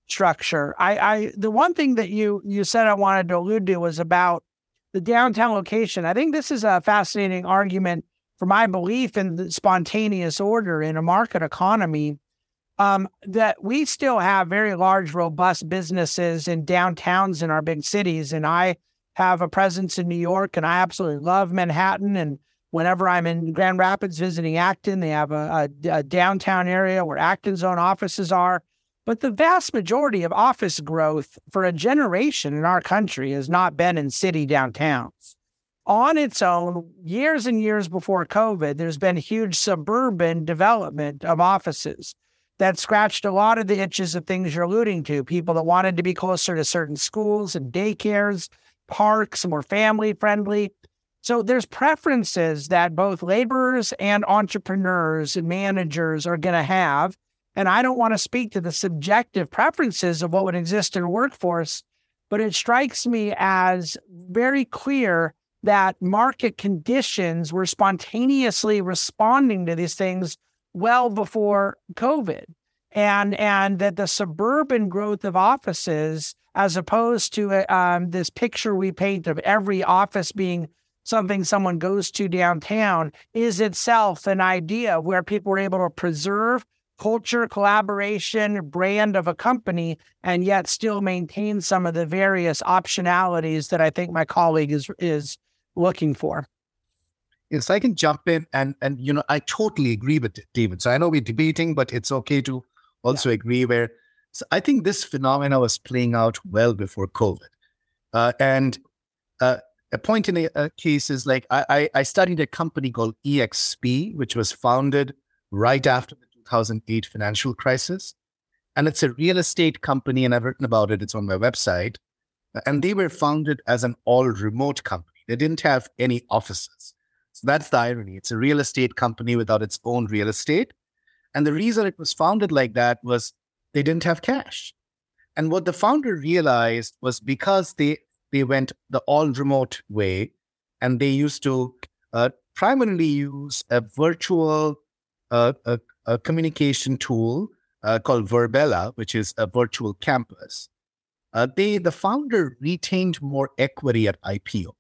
structure. I, I the one thing that you you said I wanted to allude to was about the downtown location. I think this is a fascinating argument for my belief in the spontaneous order in a market economy, um, that we still have very large, robust businesses in downtowns in our big cities. And I have a presence in New York, and I absolutely love Manhattan. And whenever I'm in Grand Rapids visiting Acton, they have a, a, a downtown area where Acton's own offices are. But the vast majority of office growth for a generation in our country has not been in city downtowns. On its own, years and years before COVID, there's been huge suburban development of offices that scratched a lot of the itches of things you're alluding to. People that wanted to be closer to certain schools and daycares, parks, more family friendly. So there's preferences that both laborers and entrepreneurs and managers are going to have and I don't want to speak to the subjective preferences of what would exist in a workforce, but it strikes me as very clear that market conditions were spontaneously responding to these things well before COVID. And, and that the suburban growth of offices, as opposed to um, this picture we paint of every office being something someone goes to downtown, is itself an idea where people were able to preserve culture, collaboration, brand of a company, and yet still maintain some of the various optionalities that I think my colleague is is looking for. Yes, I can jump in and and you know I totally agree with it, David. So I know we're debating, but it's okay to also yeah. agree where so I think this phenomena was playing out well before COVID. Uh, and uh, a point in a, a case is like I, I studied a company called EXP, which was founded right after the 2008 financial crisis. And it's a real estate company, and I've written about it. It's on my website. And they were founded as an all remote company. They didn't have any offices. So that's the irony. It's a real estate company without its own real estate. And the reason it was founded like that was they didn't have cash. And what the founder realized was because they they went the all remote way and they used to uh, primarily use a virtual uh, a a communication tool uh, called VirBELA, which is a virtual campus. Uh, they, the founder retained more equity at IPO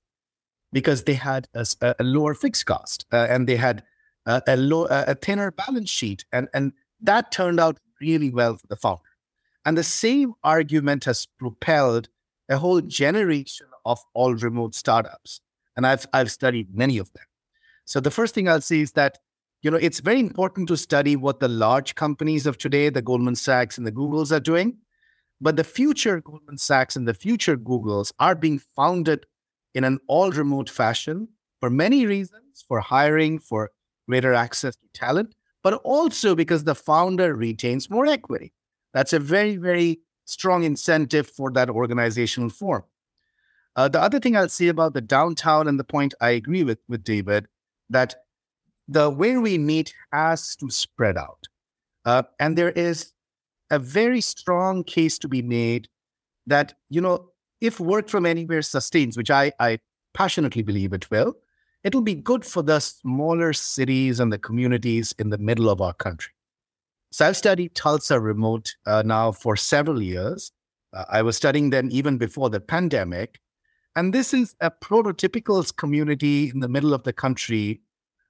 because they had a, a lower fixed cost uh, and they had a, a, low, a thinner balance sheet. And, and that turned out really well for the founder. And the same argument has propelled a whole generation of all remote startups. And I've, I've studied many of them. So the first thing I'll say is that you know, it's very important to study what the large companies of today, the Goldman Sachs and the Googles, are doing. But the future Goldman Sachs and the future Googles are being founded in an all remote fashion for many reasons for hiring, for greater access to talent, but also because the founder retains more equity. That's a very, very strong incentive for that organizational form. Uh, the other thing I'll say about the downtown and the point I agree with with David that the way we meet has to spread out. Uh, and there is a very strong case to be made that, you know, if work from anywhere sustains, which I, I passionately believe it will, it'll be good for the smaller cities and the communities in the middle of our country. So I've studied Tulsa remote uh, now for several years. Uh, I was studying them even before the pandemic. And this is a prototypical community in the middle of the country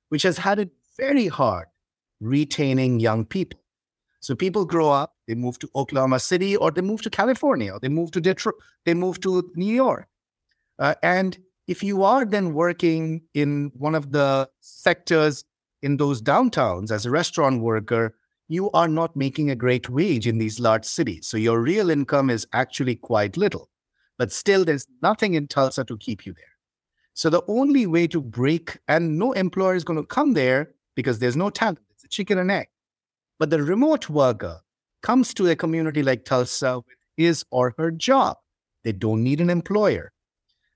which has had it very hard retaining young people. So people grow up, they move to Oklahoma City, or they move to California, or they move to Detroit, they move to New York. Uh, and if you are then working in one of the sectors in those downtowns as a restaurant worker, you are not making a great wage in these large cities. So your real income is actually quite little. But still, there's nothing in Tulsa to keep you there. So the only way to break, and no employer is going to come there because there's no talent. It's a chicken and egg. But the remote worker comes to a community like Tulsa with his or her job. They don't need an employer.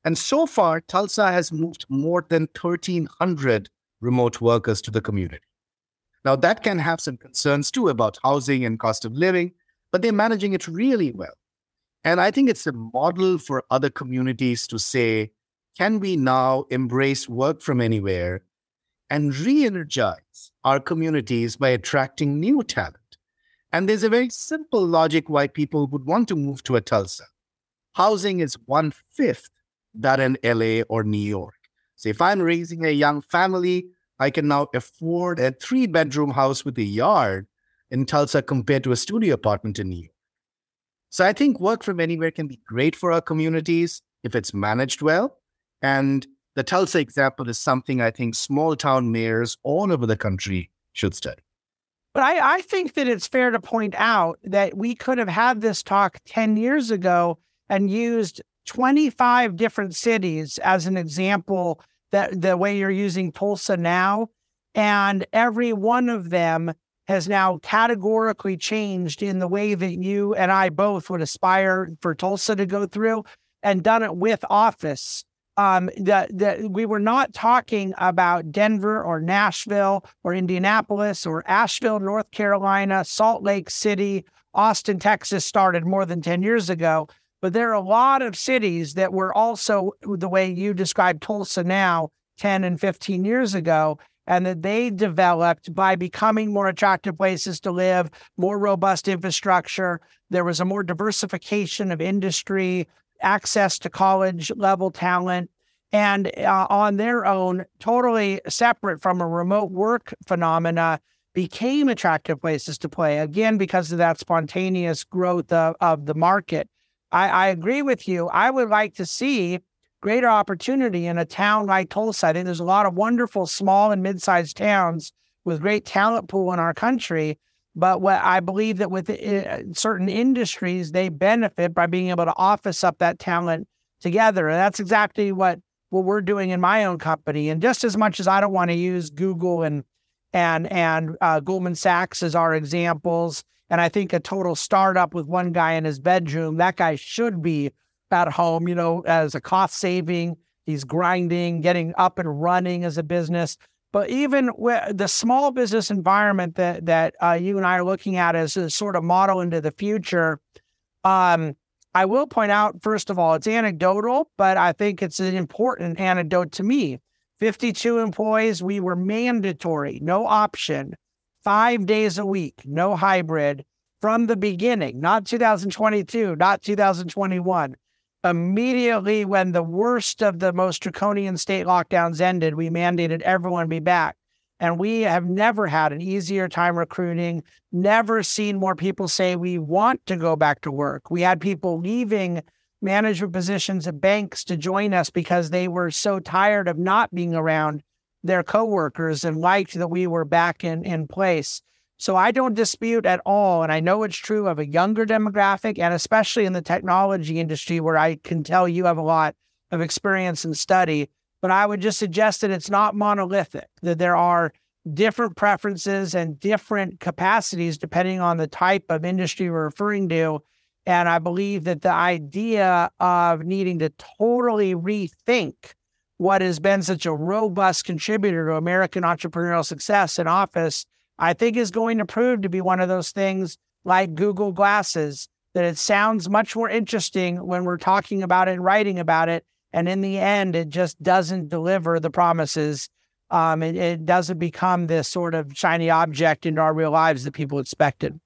And so far, Tulsa has moved more than 1,300 remote workers to the community. Now, that can have some concerns too about housing and cost of living, but they're managing it really well. And I think it's a model for other communities to say, can we now embrace work from anywhere and re energize our communities by attracting new talent? And there's a very simple logic why people would want to move to a Tulsa. Housing is one fifth that in LA or New York. So if I'm raising a young family, I can now afford a three bedroom house with a yard in Tulsa compared to a studio apartment in New York. So I think work from anywhere can be great for our communities if it's managed well. And the Tulsa example is something I think small town mayors all over the country should study. But I, I think that it's fair to point out that we could have had this talk 10 years ago and used 25 different cities as an example that the way you're using Tulsa now. And every one of them has now categorically changed in the way that you and I both would aspire for Tulsa to go through and done it with office. Um, that that we were not talking about Denver or Nashville or Indianapolis or Asheville, North Carolina, Salt Lake City, Austin, Texas started more than 10 years ago. But there are a lot of cities that were also the way you described Tulsa now 10 and 15 years ago and that they developed by becoming more attractive places to live, more robust infrastructure. There was a more diversification of industry, access to college level talent, and uh, on their own, totally separate from a remote work phenomena, became attractive places to play again because of that spontaneous growth of, of the market. I, I agree with you. I would like to see greater opportunity in a town like Tulsa. I think there's a lot of wonderful small and mid-sized towns with great talent pool in our country. But what I believe that with uh, certain industries, they benefit by being able to office up that talent together. And that's exactly what what we're doing in my own company. And just as much as I don't want to use Google and and and uh, Goldman Sachs as our examples, and I think a total startup with one guy in his bedroom, that guy should be at home, you know, as a cost saving. He's grinding, getting up and running as a business. But even with the small business environment that that uh, you and I are looking at as a sort of model into the future, um, I will point out first of all, it's anecdotal, but I think it's an important anecdote to me. 52 employees, we were mandatory, no option, five days a week, no hybrid from the beginning, not 2022, not 2021 immediately when the worst of the most draconian state lockdowns ended, we mandated everyone be back. And we have never had an easier time recruiting, never seen more people say we want to go back to work. We had people leaving management positions at banks to join us because they were so tired of not being around their coworkers and liked that we were back in, in place. So I don't dispute at all. And I know it's true of a younger demographic and especially in the technology industry where I can tell you have a lot of experience and study. But I would just suggest that it's not monolithic, that there are different preferences and different capacities depending on the type of industry we're referring to. And I believe that the idea of needing to totally rethink what has been such a robust contributor to American entrepreneurial success in office I think is going to prove to be one of those things like Google Glasses, that it sounds much more interesting when we're talking about it and writing about it. And in the end, it just doesn't deliver the promises. Um, it, it doesn't become this sort of shiny object into our real lives that people expected.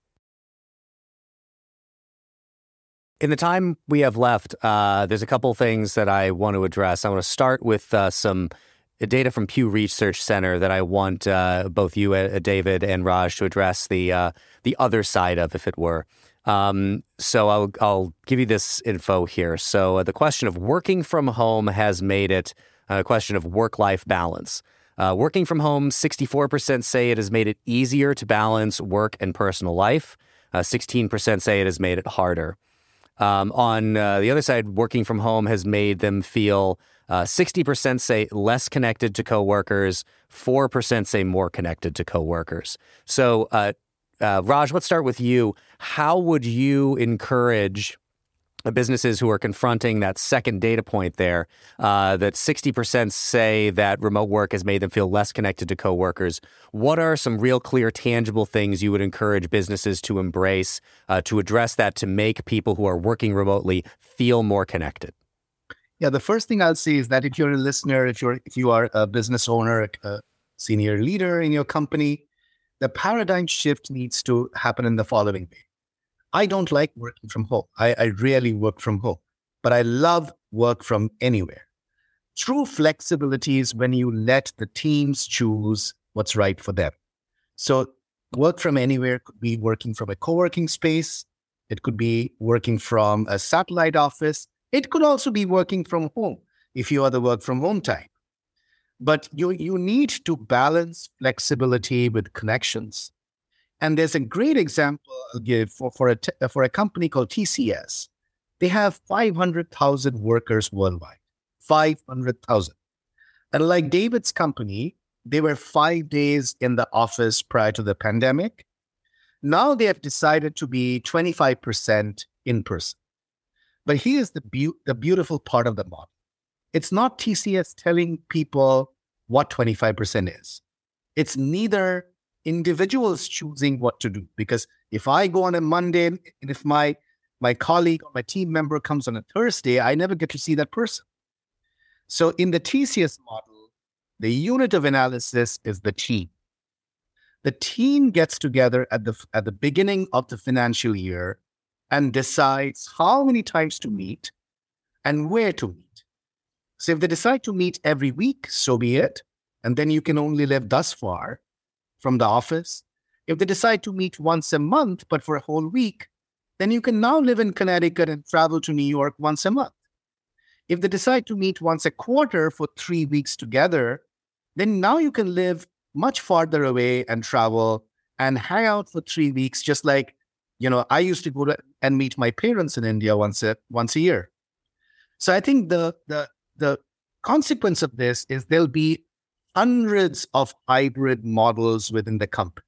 In the time we have left, uh, there's a couple things that I want to address. I want to start with uh, some data from Pew Research Center that I want uh, both you, uh, David, and Raj to address the uh, the other side of, if it were. Um, so I'll I'll give you this info here. So uh, the question of working from home has made it a question of work life balance. Uh, working from home, 64% say it has made it easier to balance work and personal life. 16% uh, say it has made it harder. Um, on the other side, working from home has made them feel uh, 60% say less connected to coworkers, 4% say more connected to coworkers. So, uh, uh, Raj, let's start with you. How would you encourage businesses who are confronting that second data point there uh, that 60% say that remote work has made them feel less connected to coworkers? What are some real, clear, tangible things you would encourage businesses to embrace uh, to address that to make people who are working remotely feel more connected? Yeah, the first thing I'll say is that if you're a listener, if you're if you are a business owner, a senior leader in your company, the paradigm shift needs to happen in the following way. I don't like working from home. I, I rarely work from home, but I love work from anywhere. True flexibility is when you let the teams choose what's right for them. So, work from anywhere could be working from a co working space, it could be working from a satellite office, it could also be working from home if you are the work from home type. But you, you need to balance flexibility with connections. And there's a great example I'll give for, for, a, t- for a company called TCS. They have 500,000 workers worldwide. 500,000. And like David's company, they were five days in the office prior to the pandemic. Now they have decided to be 25% in person. But here's the, be- the beautiful part of the model it's not TCS telling people what 25% is. It's neither individuals choosing what to do. Because if I go on a Monday and if my my colleague or my team member comes on a Thursday, I never get to see that person. So in the TCS model, the unit of analysis is the team. The team gets together at the at the beginning of the financial year and decides how many times to meet and where to meet. So if they decide to meet every week, so be it. And then you can only live thus far from the office. If they decide to meet once a month, but for a whole week, then you can now live in Connecticut and travel to New York once a month. If they decide to meet once a quarter for three weeks together, then now you can live much farther away and travel and hang out for three weeks, just like you know I used to go to and meet my parents in India once a once a year. So I think the the the consequence of this is there'll be hundreds of hybrid models within the company,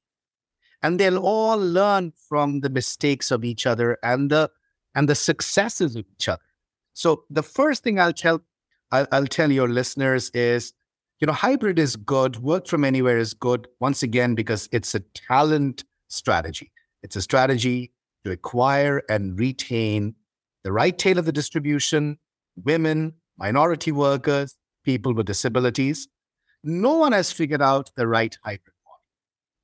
and they'll all learn from the mistakes of each other and the and the successes of each other. So the first thing I'll tell I'll, I'll tell your listeners is, you know, hybrid is good. Work from anywhere is good. Once again, because it's a talent strategy. It's a strategy to acquire and retain the right tail of the distribution, women, minority workers, people with disabilities. No one has figured out the right hybrid model,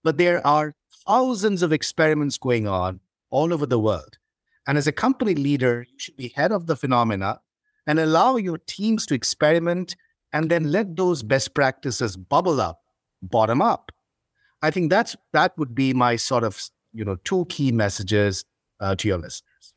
but there are thousands of experiments going on all over the world. And as a company leader, you should be head of the phenomena and allow your teams to experiment and then let those best practices bubble up bottom up. I think that's that would be my sort of you know two key messages uh, to your listeners.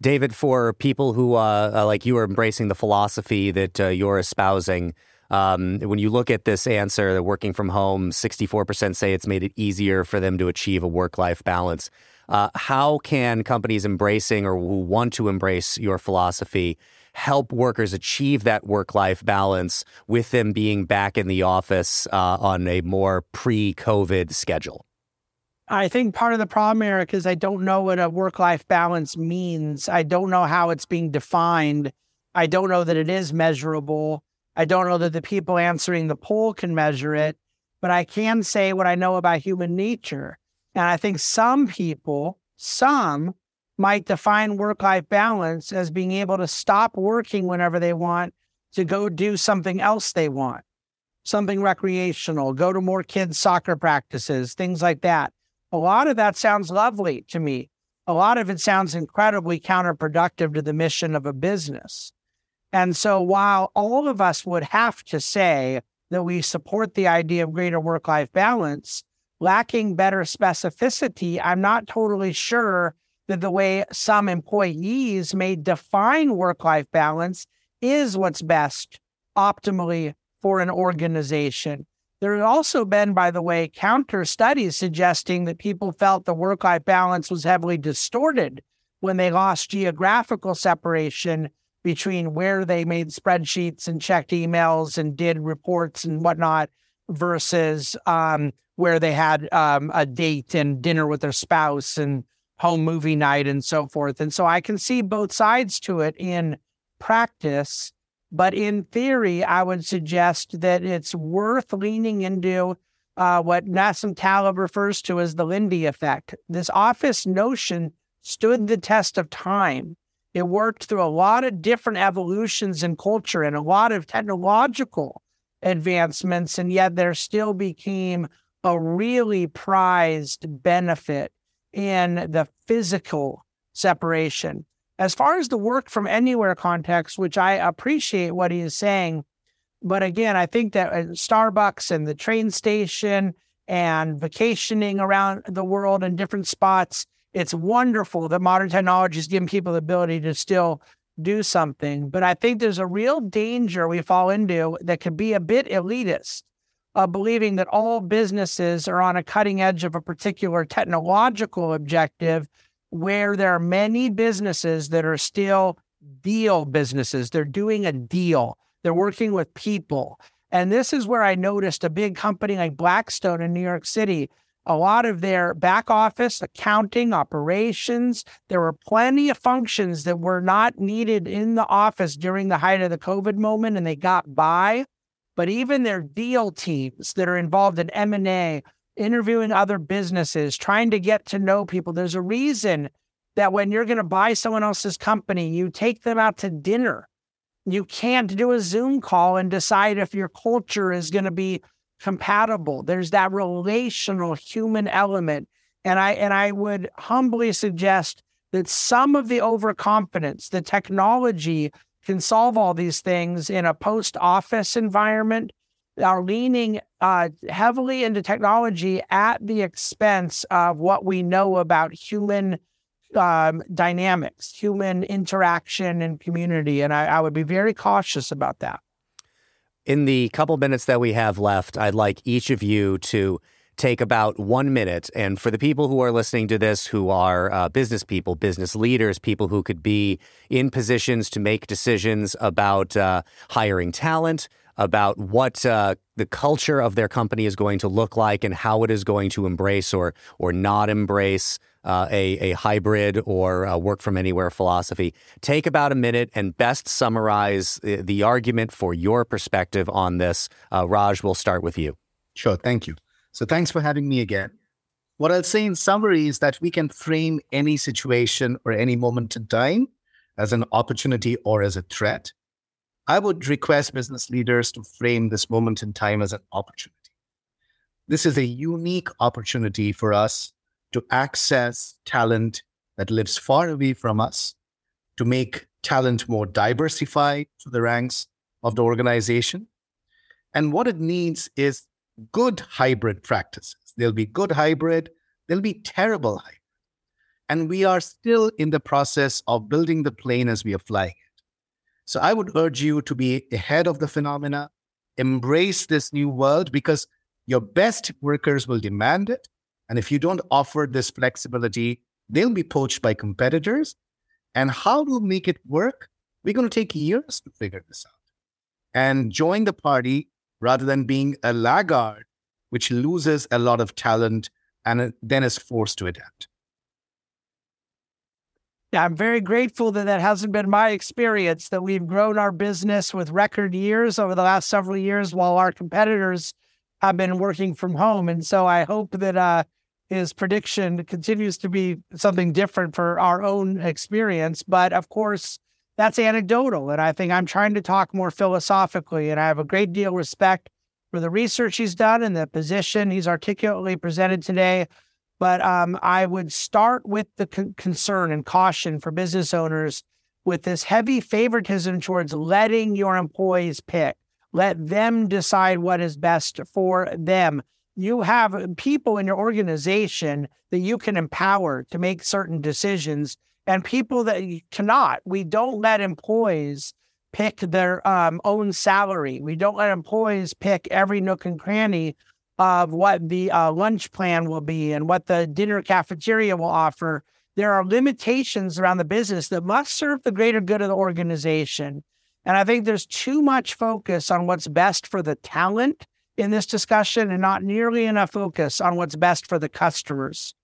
David, for people who uh, uh like you are embracing the philosophy that uh, you're espousing, um, when you look at this answer, the working from home, 64% say it's made it easier for them to achieve a work life balance. Uh, how can companies embracing or who want to embrace your philosophy help workers achieve that work life balance with them being back in the office uh, on a more pre COVID schedule? I think part of the problem, Eric, is I don't know what a work life balance means. I don't know how it's being defined. I don't know that it is measurable. I don't know that the people answering the poll can measure it, but I can say what I know about human nature. And I think some people, some might define work life balance as being able to stop working whenever they want to go do something else they want, something recreational, go to more kids' soccer practices, things like that. A lot of that sounds lovely to me. A lot of it sounds incredibly counterproductive to the mission of a business. And so while all of us would have to say that we support the idea of greater work life balance, lacking better specificity, I'm not totally sure that the way some employees may define work life balance is what's best optimally for an organization. There have also been, by the way, counter studies suggesting that people felt the work life balance was heavily distorted when they lost geographical separation between where they made spreadsheets and checked emails and did reports and whatnot versus um, where they had um, a date and dinner with their spouse and home movie night and so forth. And so I can see both sides to it in practice. But in theory, I would suggest that it's worth leaning into uh, what Nassim Taleb refers to as the Lindy effect. This office notion stood the test of time. It worked through a lot of different evolutions in culture and a lot of technological advancements, and yet there still became a really prized benefit in the physical separation. As far as the work from anywhere context, which I appreciate what he is saying, but again, I think that uh, Starbucks and the train station and vacationing around the world in different spots, it's wonderful that modern technology is giving people the ability to still do something. But I think there's a real danger we fall into that could be a bit elitist of believing that all businesses are on a cutting edge of a particular technological objective where there are many businesses that are still deal businesses. They're doing a deal, they're working with people. And this is where I noticed a big company like Blackstone in New York City. A lot of their back office, accounting, operations, there were plenty of functions that were not needed in the office during the height of the COVID moment, and they got by. But even their deal teams that are involved in M&A, interviewing other businesses, trying to get to know people, there's a reason that when you're going to buy someone else's company, you take them out to dinner you can't do a Zoom call and decide if your culture is going to be compatible. There's that relational human element. And I and I would humbly suggest that some of the overconfidence, the technology can solve all these things in a post office environment, are leaning uh, heavily into technology at the expense of what we know about human um, dynamics, human interaction and community. And I, I would be very cautious about that. In the couple minutes that we have left, I'd like each of you to take about one minute. And for the people who are listening to this, who are uh, business people, business leaders, people who could be in positions to make decisions about uh, hiring talent, about what uh, the culture of their company is going to look like, and how it is going to embrace or or not embrace uh, a, a hybrid or work from anywhere philosophy. Take about a minute and best summarize the, the argument for your perspective on this. Uh, Raj, we'll start with you. Sure. Thank you. So thanks for having me again. What I'll say in summary is that we can frame any situation or any moment in time as an opportunity or as a threat. I would request business leaders to frame this moment in time as an opportunity. This is a unique opportunity for us to access talent that lives far away from us, to make talent more diversified to the ranks of the organization. And what it needs is good hybrid practices. There'll be good hybrid, there'll be terrible hybrid. And we are still in the process of building the plane as we are flying. So I would urge you to be ahead of the phenomena, embrace this new world because your best workers will demand it and if you don't offer this flexibility, they'll be poached by competitors. And how to make it work? We're going to take years to figure this out. And join the party rather than being a laggard, which loses a lot of talent and then is forced to adapt. I'm very grateful that that hasn't been my experience, that we've grown our business with record years over the last several years while our competitors have been working from home. And so I hope that uh, his prediction continues to be something different for our own experience. But of course, that's anecdotal. And I think I'm trying to talk more philosophically. And I have a great deal of respect for the research he's done and the position he's articulately presented today. But um, I would start with the con- concern and caution for business owners with this heavy favoritism towards letting your employees pick. Let them decide what is best for them you have people in your organization that you can empower to make certain decisions and people that you cannot. We don't let employees pick their um, own salary. We don't let employees pick every nook and cranny of what the uh, lunch plan will be and what the dinner cafeteria will offer. There are limitations around the business that must serve the greater good of the organization. And I think there's too much focus on what's best for the talent in this discussion and not nearly enough focus on what's best for the customers.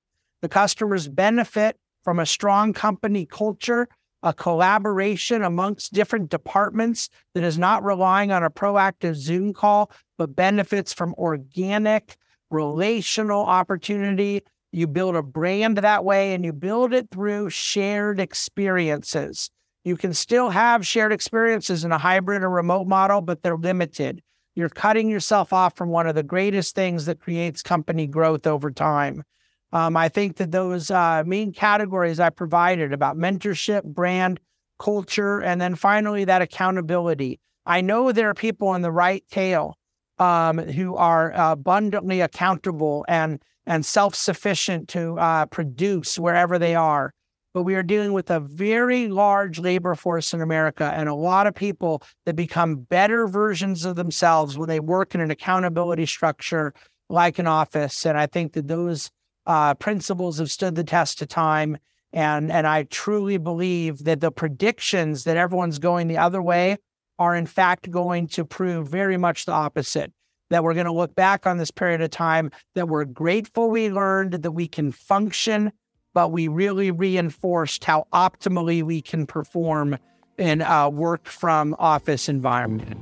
The customers benefit from a strong company culture, a collaboration amongst different departments that is not relying on a proactive Zoom call, but benefits from organic, relational opportunity. You build a brand that way and you build it through shared experiences. You can still have shared experiences in a hybrid or remote model, but they're limited. You're cutting yourself off from one of the greatest things that creates company growth over time. Um, I think that those uh, main categories I provided about mentorship, brand, culture, and then finally that accountability. I know there are people in the right tail um, who are abundantly accountable and and self sufficient to uh, produce wherever they are. But we are dealing with a very large labor force in America and a lot of people that become better versions of themselves when they work in an accountability structure like an office. And I think that those uh, principles have stood the test of time. And, and I truly believe that the predictions that everyone's going the other way are, in fact, going to prove very much the opposite. That we're going to look back on this period of time, that we're grateful we learned that we can function, but we really reinforced how optimally we can perform in a work from office environment.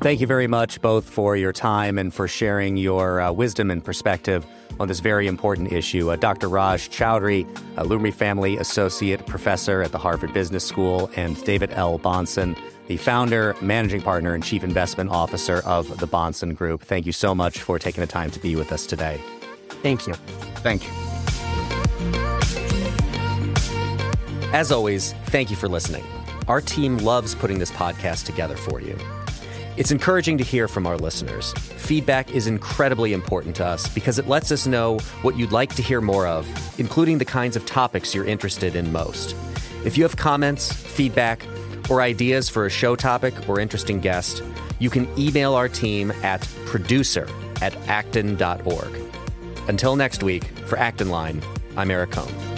Thank you very much, both for your time and for sharing your uh, wisdom and perspective on this very important issue. Uh, Dr. Raj Choudhury, a Lumry Family Associate Professor at the Harvard Business School, and David L. Bahnsen, the founder, managing partner, and chief investment officer of the Bahnsen Group. Thank you so much for taking the time to be with us today. Thank you. Thank you. As always, thank you for listening. Our team loves putting this podcast together for you. It's encouraging to hear from our listeners. Feedback is incredibly important to us because it lets us know what you'd like to hear more of, including the kinds of topics you're interested in most. If you have comments, feedback, or ideas for a show topic or interesting guest, you can email our team at producer at acton.org. Until next week, for Acton Line, I'm Eric Kohn.